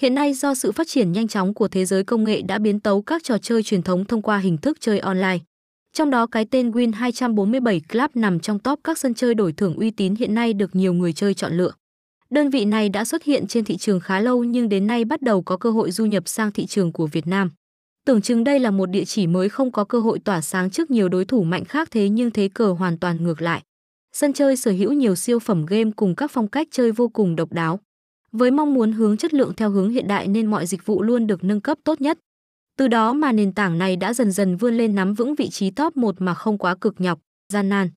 Hiện nay, do sự phát triển nhanh chóng của thế giới công nghệ đã biến tấu các trò chơi truyền thống thông qua hình thức chơi online. Trong đó, cái tên Win 247 Club nằm trong top các sân chơi đổi thưởng uy tín hiện nay được nhiều người chơi chọn lựa. Đơn vị này đã xuất hiện trên thị trường khá lâu nhưng đến nay bắt đầu có cơ hội du nhập sang thị trường của Việt Nam. Tưởng chừng đây là một địa chỉ mới không có cơ hội tỏa sáng trước nhiều đối thủ mạnh khác thế nhưng thế cờ hoàn toàn ngược lại. Sân chơi sở hữu nhiều siêu phẩm game cùng các phong cách chơi vô cùng độc đáo. Với mong muốn hướng chất lượng theo hướng hiện đại nên mọi dịch vụ luôn được nâng cấp tốt nhất. Từ đó mà nền tảng này đã dần dần vươn lên nắm vững vị trí top 1 mà không quá cực nhọc, gian nan.